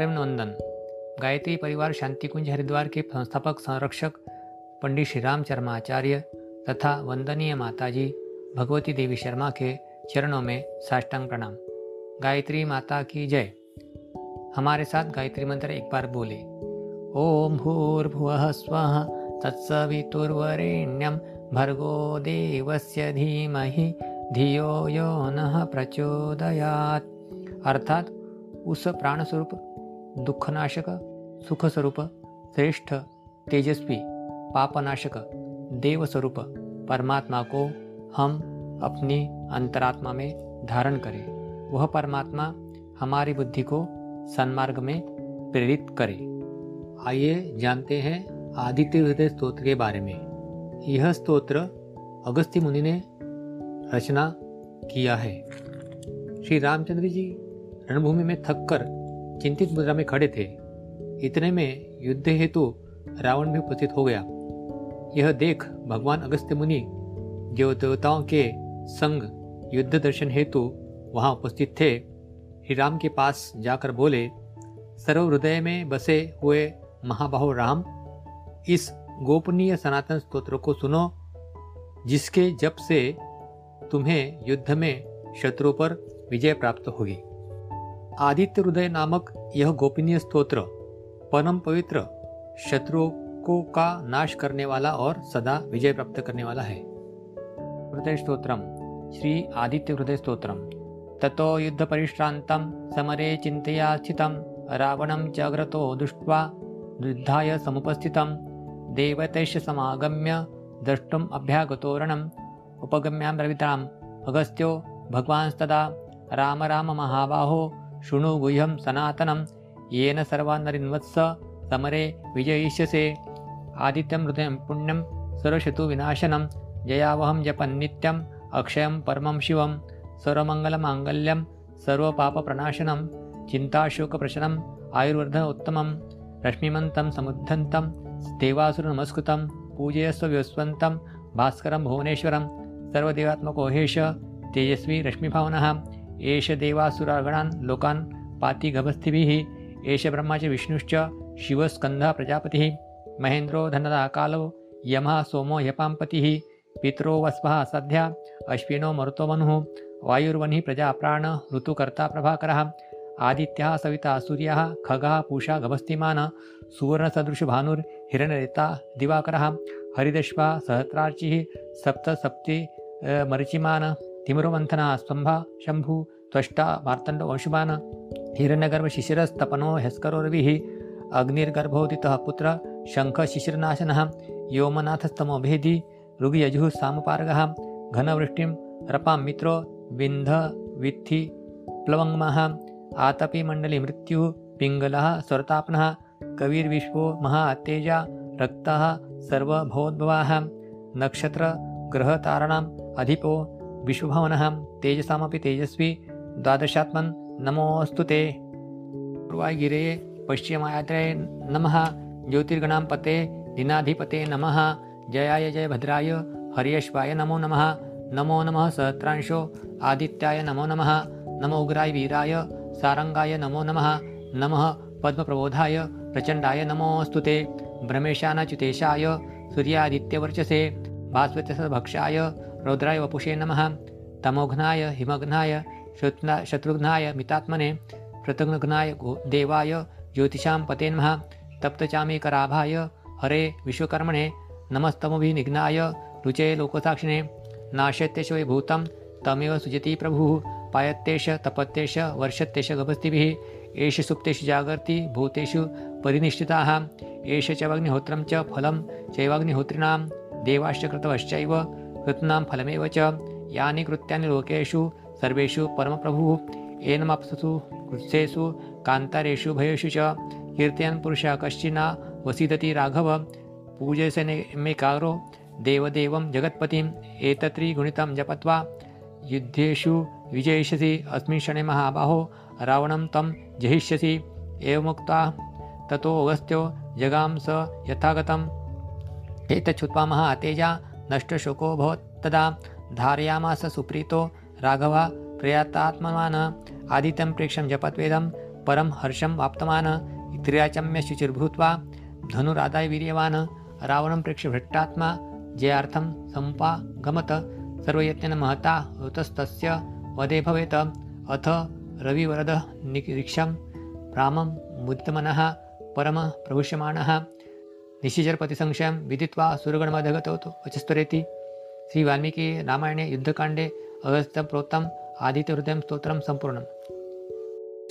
प्रेम नंदन गायत्री परिवार शांतिकुंज हरिद्वार के संस्थापक, संरक्षक, पंडित श्री राम शर्माचार्य तथा वंदनीय माताजी भगवती देवी शर्मा के चरणों में साष्टांग प्रणाम। गायत्री माता की जय। हमारे साथ गायत्री मंत्र एक बार बोले। ओम भूर्भुवः स्वः तत्सवितुर्वरेण्यं भर्गो देवस्य धीमहि धियो यो नः प्रचोदयात। अर्थात उस प्राणस्वरूप दुःखनाशक, सुखस्वरूप, श्रेष्ठ, तेजस्वी, पापनाशक, देवस्वरूप परमात्मा को हम अपनी अंतरात्मा में धारण करें। वह परमात्मा हमारी बुद्धि को सन्मार्ग में प्रेरित करे। आइए जानते हैं आदित्य हृदय स्तोत्र के बारे में। यह स्तोत्र अगस्त्य मुनि ने रचना किया है। श्री रामचंद्र जी रणभूमि में थक कर चिंतित मुद्रा में खड़े थे। इतने में युद्ध हेतु रावण भी उपस्थित हो गया। यह देख भगवान अगस्त्य मुनि जो देवताओं के संग युद्ध दर्शन हेतु वहाँ उपस्थित थे। श्री राम के पास जाकर बोले, सर्व हृदय में बसे हुए महाबाहु राम, इस गोपनीय सनातन स्तोत्र को सुनो, जिसके जप से तुम्हें युद्ध में शत्रु पर विजय प्राप्त होगी। आदित्य हृदय नामक यह गोपनीय स्तोत्र, परम पवित्र शत्रुओं को का नाश करने वाला और सदा विजय प्राप्त करने वाला है। हृदय स्त्रोत्रम श्री आदित्य हृदय स्त्रोत्रम ततो युद्ध परिश्रांतम, समरे चिंतया स्थितम रावणं च अग्रतो दृष्ट्वा युद्धाय समुपस्थितम, देवतैश्च समागम्य द्रष्टुम् अभ्यागतोरणम्, उपगम्यां रविताम्, अगस्त्यो भगवांस्तदा, राम राम महाबाहो शृणु गुह्यं सनातनं, येन सर्वान्नरिन्वत्स समरे विजयिष्यसे। आदित्यं हृदयं पुण्यं सर्वशतुविनाशनं जयावहं जपन्नित्यम् अक्षयं परमं शिवं, सर्वमङ्गलमाङ्गल्यं, सर्वपापप्रणाशनं चिन्ताशोकप्रशनम् आयुर्वर्ध उत्तमं, रश्मिमन्तं समुद्धन्तं, देवासुरनमस्कृतं, पूजयस्व विवस्वन्तं, भास्करं भुवनेश्वरं सर्वदेवात्मको हेश तेजस्वी रश्मिभावनः। एष देवासुरागणान् लोकान् पाति गभस्थिभिः एष ब्रह्मा च विष्णुश्च शिवस्कन्धः प्रजापतिः, महेन्द्रो धनदा कालो यमः सोमो ह्यपाम्पतिः पितरो वस्वः सद्या अश्विनो मरुतो मनुः वायुर्वनिः प्रजाप्राण ऋतुकर्ता प्रभाकरः, आदित्यः सविता सूर्यः, खगः पूषा गभस्तिमान् सुवर्णसदृशभानुर्हिरण्यरेता दिवाकरः हरिदश्वा सहस्रार्चिः सप्तसप्ति मरिचिमान्। तिमिरोमन्थनः स्तम्भा शम्भु त्वष्टा मार्तण्डो वंशुमान् हिरण्यगर्भशिशिरस्तपनो ह्यस्करो रविः अग्निर्गर्भोदितः पुत्र शङ्खशिशिरनाशनः योमनाथस्तमो भेदी, ऋग्यजुः सामपारगः, घनवृष्टिं, रपां मित्रो विन्ध वित्थि, प्लवङ्गमः आतपीमण्डली मृत्युः, पिङ्गलः स्वरतापनः कविर्विश्वो महातेजा, रक्तः सर्वभवोद्भवाः नक्षत्रग्रहतारणाम् अधिपो विश्वभवनः तेजसामपि तेजस्वी द्वादशात्मन् नमोऽस्तु ते। पूर्वागिरे पश्चिमायात्रे नमः। ज्योतिर्गणां पते दिनाधिपते नमः। जयाय जय भद्राय हर्यश्वाय नमो नमः। नमो नमः सहस्रांशो आदित्याय नमो नमः। नमो उग्राय वीराय सारंगाय नमो नमः। नमः पद्मप्रबोधाय प्रचण्डाय नमोऽस्तु ते। भ्रमेशानच्युतेशाय सूर्यादित्यवर्चसे। भास्वत्यसभक्षाय रौद्राय वपुषे नमः। तमोघ्नाय हिमघ्नाय शत्रुघ्नाय मितात्मने प्रतघ्नाय देवाय ज्योतिषां पते नमः। तप्तचामीकराभाय हरे विश्वकर्मणे नमस्तमभिनिघ्नाय रुचे लोकसाक्षिणे नाशत्यशवैभूतं तमेव सुजति प्रभुः पायत्येष तपत्येष वर्षत्येष गभस्तिभिः एष सुप्तेषु जागर्ति भूतेषु परिनिष्ठिताः एष च अग्निहोत्रं च फलं चैवाग्निहोत्रिणां देवाश्च कृतवश्चैव कृत्नां फलमेव च यानि कृत्यानि लोकेषु, सर्वेषु परमप्रभुः एनमप्सु कृत्सेषु, कान्तारेषु भयेषु च, कीर्तयन् पुरुषः कश्चिना वसीदति राघव पूजयसनेमेकारो देवदेवं जगत्पतिम् एतत्रिगुणितं जपत्वा, युद्धेषु विजयिष्यसि, अस्मिन् क्षणे महाबाहो, रावणं तं जहिष्यसि एवमुक्ता, ततो अगस्त्यो जगां स यथागतम्। एतच्छ्रुत्वा महातेजा नष्टशोकोऽभवत् तदा धारयामास सुप्रीतो, राघवः प्रयातात्मवान् आदित्यं प्रेक्षं जपत्वेदं परम हर्षम वाप्तमान त्रियाचम्य शुचिर्भूत्वा धनुरादाय वीर्यवान, रावणं प्रेक्ष्य भ्रष्टात्मा जयार्थं सम्पागमत। सर्वयत्नेन महता ऋतस्तस्य वदे भवेत्। अथ रविवरद निरीक्षं, रामं मुदितमनः, परम प्रभुष्यमाणः। निशिचरपतिसंशयं विदित्वा सुरगणमधगतो वचस्तरेति। श्री वाल्मीकि रामायणे युद्धकांडे अगस्त प्रोत्तम आदित्य हृदय स्त्रोत्रम संपूर्णम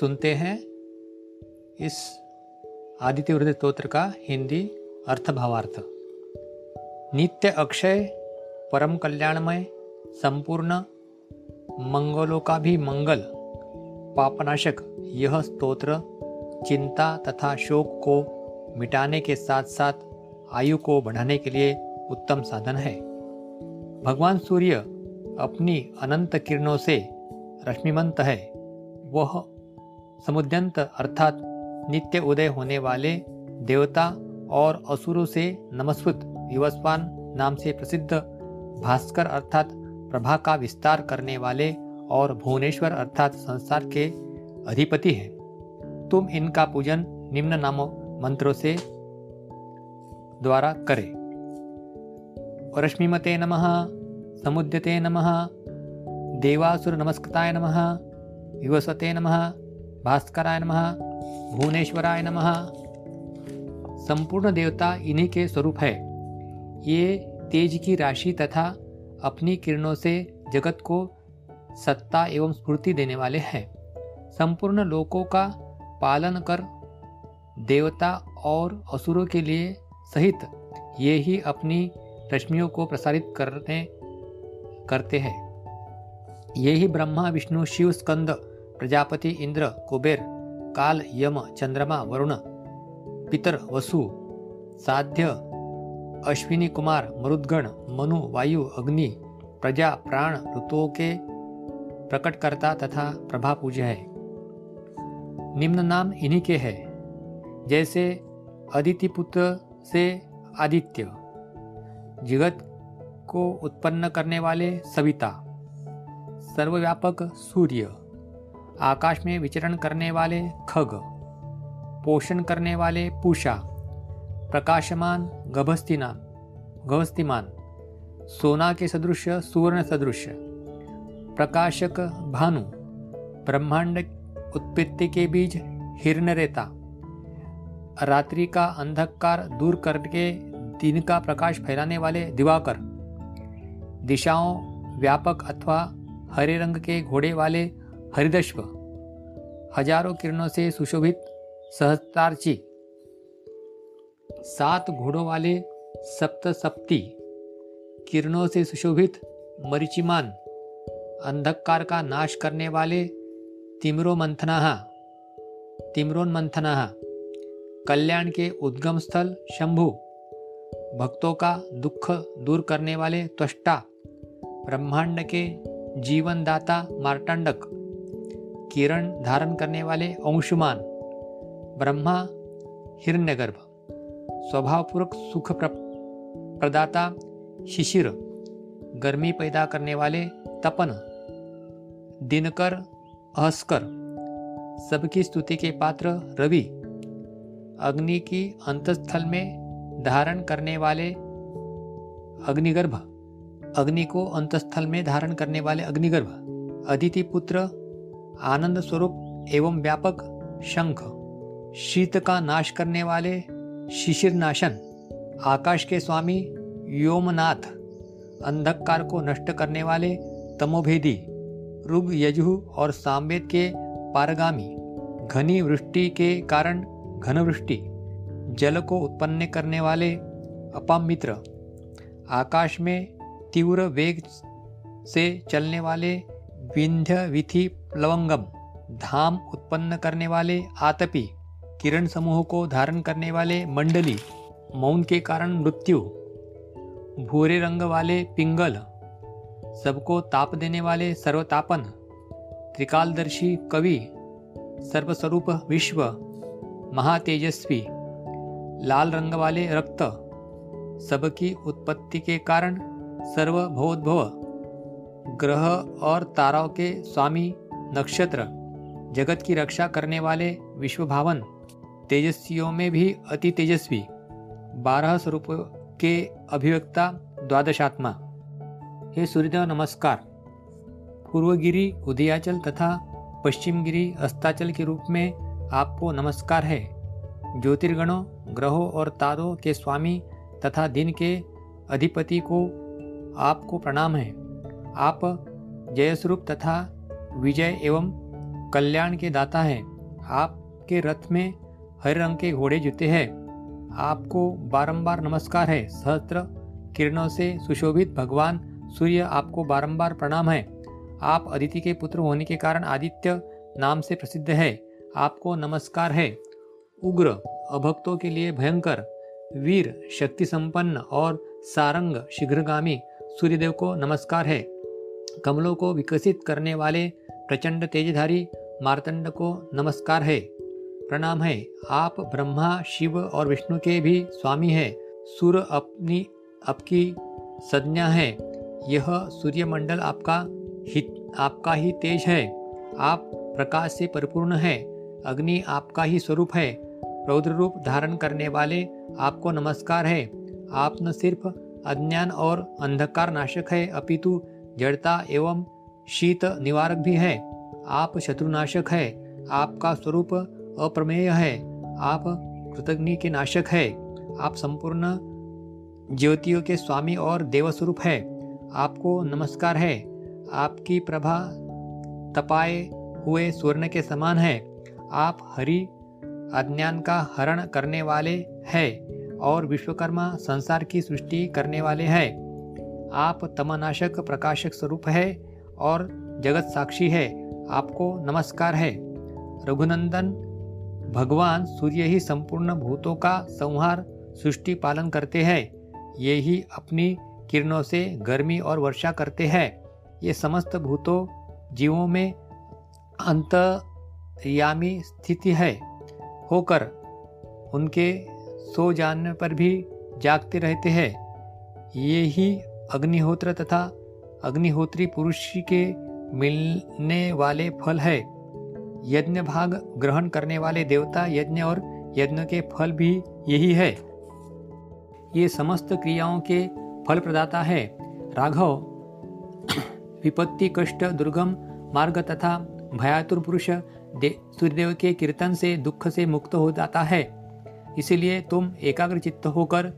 सुनते हैं इस आदित्य हृदय स्त्रोत्र का हिंदी अर्थ भावार्थ नित्य अक्षय, परम कल्याणमय, संपूर्ण मंगलों का भी मंगल पापनाशक, यह स्तोत्र, चिंता तथा शोक को मिटाने के साथ साथ आयु को बढ़ाने के लिए उत्तम साधन है। भगवान सूर्य अपनी अनंत किरणों से रश्मिमंत है। वह समुद्यंत अर्थात नित्य उदय होने वाले देवता और असुरों से नमस्कृत युवस्वान नाम से प्रसिद्ध भास्कर अर्थात प्रभा का विस्तार करने वाले और भुवनेश्वर अर्थात संसार के अधिपति हैं। तुम इनका पूजन निम्न नामों मंत्रों से द्वारा करें। रश्मिमते नमः, समुद्यते नमः, देवासुर नमस्कृताय नमः युवसते नमः, भास्कराय नमः, भुवनेश्वराय नमः। संपूर्ण देवता इन्हीं के स्वरूप है। ये तेज की राशि तथा अपनी किरणों से जगत को सत्ता एवं स्फूर्ति देने वाले हैं। संपूर्ण लोकों का पालन कर देवता और असुरों के लिए सहित ये ही अपनी रश्मियों को प्रसारित करने, करते हैं। ये ही ब्रह्मा, विष्णु, शिव, स्कंद, प्रजापति, इंद्र, कुबेर, काल, यम, चंद्रमा, वरुण, पितर, वसु, साध्य, अश्विनी कुमार, मरुद्गण, मनु, वायु, अग्नि, प्रजा, प्राण, ऋतुओं के प्रकटकर्ता तथा प्रभा पूज्य है। निम्न नाम इन्हीं के है। जैसे अदिति पुत्र से आदित्य। जगत को उत्पन्न करने वाले सविता। सर्वव्यापक सूर्य। आकाश में विचरण करने वाले खग। पोषण करने वाले पूषा। प्रकाशमान गभस्तिना। गभस्तिमान। सोना के सदृश, सुवर्ण सदृश। प्रकाशक भानु। ब्रह्मांड उत्पत्ति के बीज हिरण रेता रात्रि का अंधकार दूर करके दिन का प्रकाश फैलाने वाले दिवाकर। दिशाओं व्यापक अथवा हरे रंग के घोड़े वाले हरिदश्व। हज़ारों किरणों से सुशोभित सहस्तार्ची सात घोड़ों वाले सप्त सप्ती किरणों से सुशोभित मरिचिमान। अंधकार का नाश करने वाले तिमरो मंथना तिमरोन मंथना कल्याण के उद्गम स्थल, शंभु। भक्तों का दुख दूर करने वाले त्वष्टा, ब्रह्मांड के जीवनदाता मार्टांडक किरण धारण करने वाले अंशुमान, ब्रह्मा हिरण्यगर्भ। स्वभावपूर्वक सुख प्रदाता शिशिर। गर्मी पैदा करने वाले तपन। दिनकर, अहस्कर। सबकी स्तुति के पात्र रवि। अग्नि की अंतस्थल में धारण करने वाले अग्निगर्भ। अग्नि को अंतस्थल में धारण करने वाले अग्निगर्भ। अदिति पुत्र, आनंद स्वरूप एवं व्यापक शंख। शीत का नाश करने वाले शिशिर नाशन आकाश के स्वामी योमनाथ। अंधकार को नष्ट करने वाले तमोभेदी। रुग यजु और सामवेद के पारगामी। घनी वृष्टि के कारण घन वृष्टि जल को उत्पन्न करने वाले अपामित्र, आकाश में तीव्र वेग से चलने वाले विंध्य विधि लवंगम, धाम उत्पन्न करने वाले आतपी, किरण समूह को धारण करने वाले मंडली, मौन के कारण मृत्यु, भूरे रंग वाले पिंगल, सबको ताप देने वाले सर्वतापन, त्रिकालदर्शी कवि, सर्वस्वरूप विश्व महातेजस्वी। लाल रंग वाले रक्त सबकी उत्पत्ति के कारण सर्वभवोद्भव ग्रह और ताराओं के स्वामी नक्षत्र, जगत की रक्षा करने वाले विश्वभावन, तेजस्वियों में भी अति तेजस्वी। बारह स्वरूप के अभिव्यक्ता, द्वादशात्मा। हे सूर्यदेव, नमस्कार। पूर्वगिरी उदयाचल तथा पश्चिमगिरी अस्ताचल के रूप में आपको नमस्कार है। ज्योतिर्गणों, ग्रहों और तारों के स्वामी तथा दिन के अधिपति को आपको प्रणाम है। आप जयस्वरूप तथा विजय एवं कल्याण के दाता हैं। आपके रथ में हरे रंग के घोड़े जुते हैं। आपको बारंबार नमस्कार है। सहस्त्र किरणों से सुशोभित भगवान सूर्य आपको बारंबार प्रणाम है। आप अदिति के पुत्र होने के कारण आदित्य नाम से प्रसिद्ध है। आपको नमस्कार है। उग्र अभक्तों के लिए भयंकर, वीर शक्ति संपन्न और सारंग शीघ्रगामी सूर्यदेव को नमस्कार है। कमलों को विकसित करने वाले प्रचंड तेजधारी मार्तंड को नमस्कार है। प्रणाम है। आप ब्रह्मा, शिव और विष्णु के भी स्वामी हैं। सूर्य अपनी, आपकी संज्ञा है। यह सूर्यमंडल आपका ही आपका ही तेज है। आप प्रकाश से परिपूर्ण है। अग्नि आपका ही स्वरूप है। रौद्र रूप धारण करने वाले आपको नमस्कार है। आप न सिर्फ़ अज्ञान और अंधकार नाशक है, अपितु जड़ता एवं शीत निवारक भी है। आप शत्रुनाशक है। आपका स्वरूप अप्रमेय है। आप कृतज्ञ के नाशक है। आप संपूर्ण ज्योतियों के स्वामी और देवस्वरूप है। आपको नमस्कार है। आपकी प्रभा तपाए हुए स्वर्ण के समान है। आप हरि अज्ञान का हरण करने वाले हैं और विश्वकर्मा संसार की सृष्टि करने वाले हैं। आप तमनाशक प्रकाशक स्वरूप है और जगत साक्षी है। आपको नमस्कार है। रघुनंदन, भगवान सूर्य ही संपूर्ण भूतों का संहार सृष्टि पालन करते हैं। ये ही अपनी किरणों से गर्मी और वर्षा करते हैं। ये समस्त भूतों, जीवों में अंतयामी स्थिति है होकर उनके सो जाने पर भी जागते रहते हैं। ये ही अग्निहोत्र तथा अग्निहोत्री पुरुष के मिलने वाले फल है। यज्ञ भाग ग्रहण करने वाले देवता यज्ञ और यज्ञ के फल भी यही है। ये समस्त क्रियाओं के फल प्रदाता है। राघव, विपत्ति, कष्ट, दुर्गम, मार्ग तथा भयातुर पुरुष सूर्यदेव के कीर्तन से दुख से मुक्त हो जाता है। इसीलिए तुम एकाग्र चित्त होकर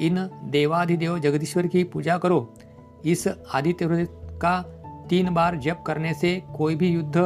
इन देवाधिदेव जगदीश्वर की पूजा करो। इस आदित्य का तीन बार जप करने से कोई भी युद्ध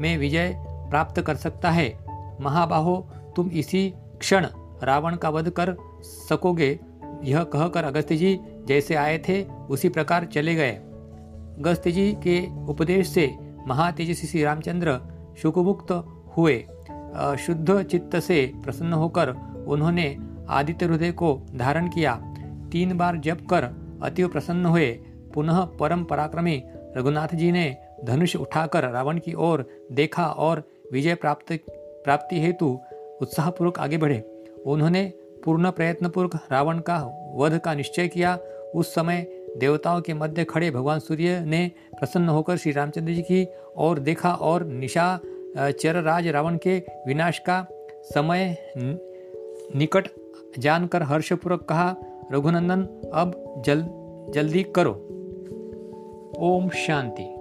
में विजय प्राप्त कर सकता है। महाबाहो, तुम इसी क्षण रावण का वध कर सकोगे। यह कहकर अगस्त्य जी जैसे आए थे, उसी प्रकार चले गए। अगस्त्य जी के उपदेश से महातेजस्वी श्री रामचंद्र शुकमुक्त हुए शुद्ध चित्त से प्रसन्न होकर उन्होंने आदित्य हृदय को धारण किया। तीन बार जप कर अति प्रसन्न हुए। पुनः परम पराक्रमी रघुनाथ जी ने धनुष उठाकर रावण की ओर देखा और विजय प्राप्त, प्राप्ति हेतु उत्साहपूर्वक आगे बढ़े। उन्होंने पूर्ण प्रयत्नपूर्वक रावण का वध का निश्चय किया। उस समय देवताओं के मध्य खड़े भगवान सूर्य ने प्रसन्न होकर श्री रामचंद्र जी की ओर देखा और निशा चर राज रावण के विनाश का समय निकट जानकर हर्षपूर्वक कहा, रघुनंदन, अब जल, जल्दी करो। ओम शांति।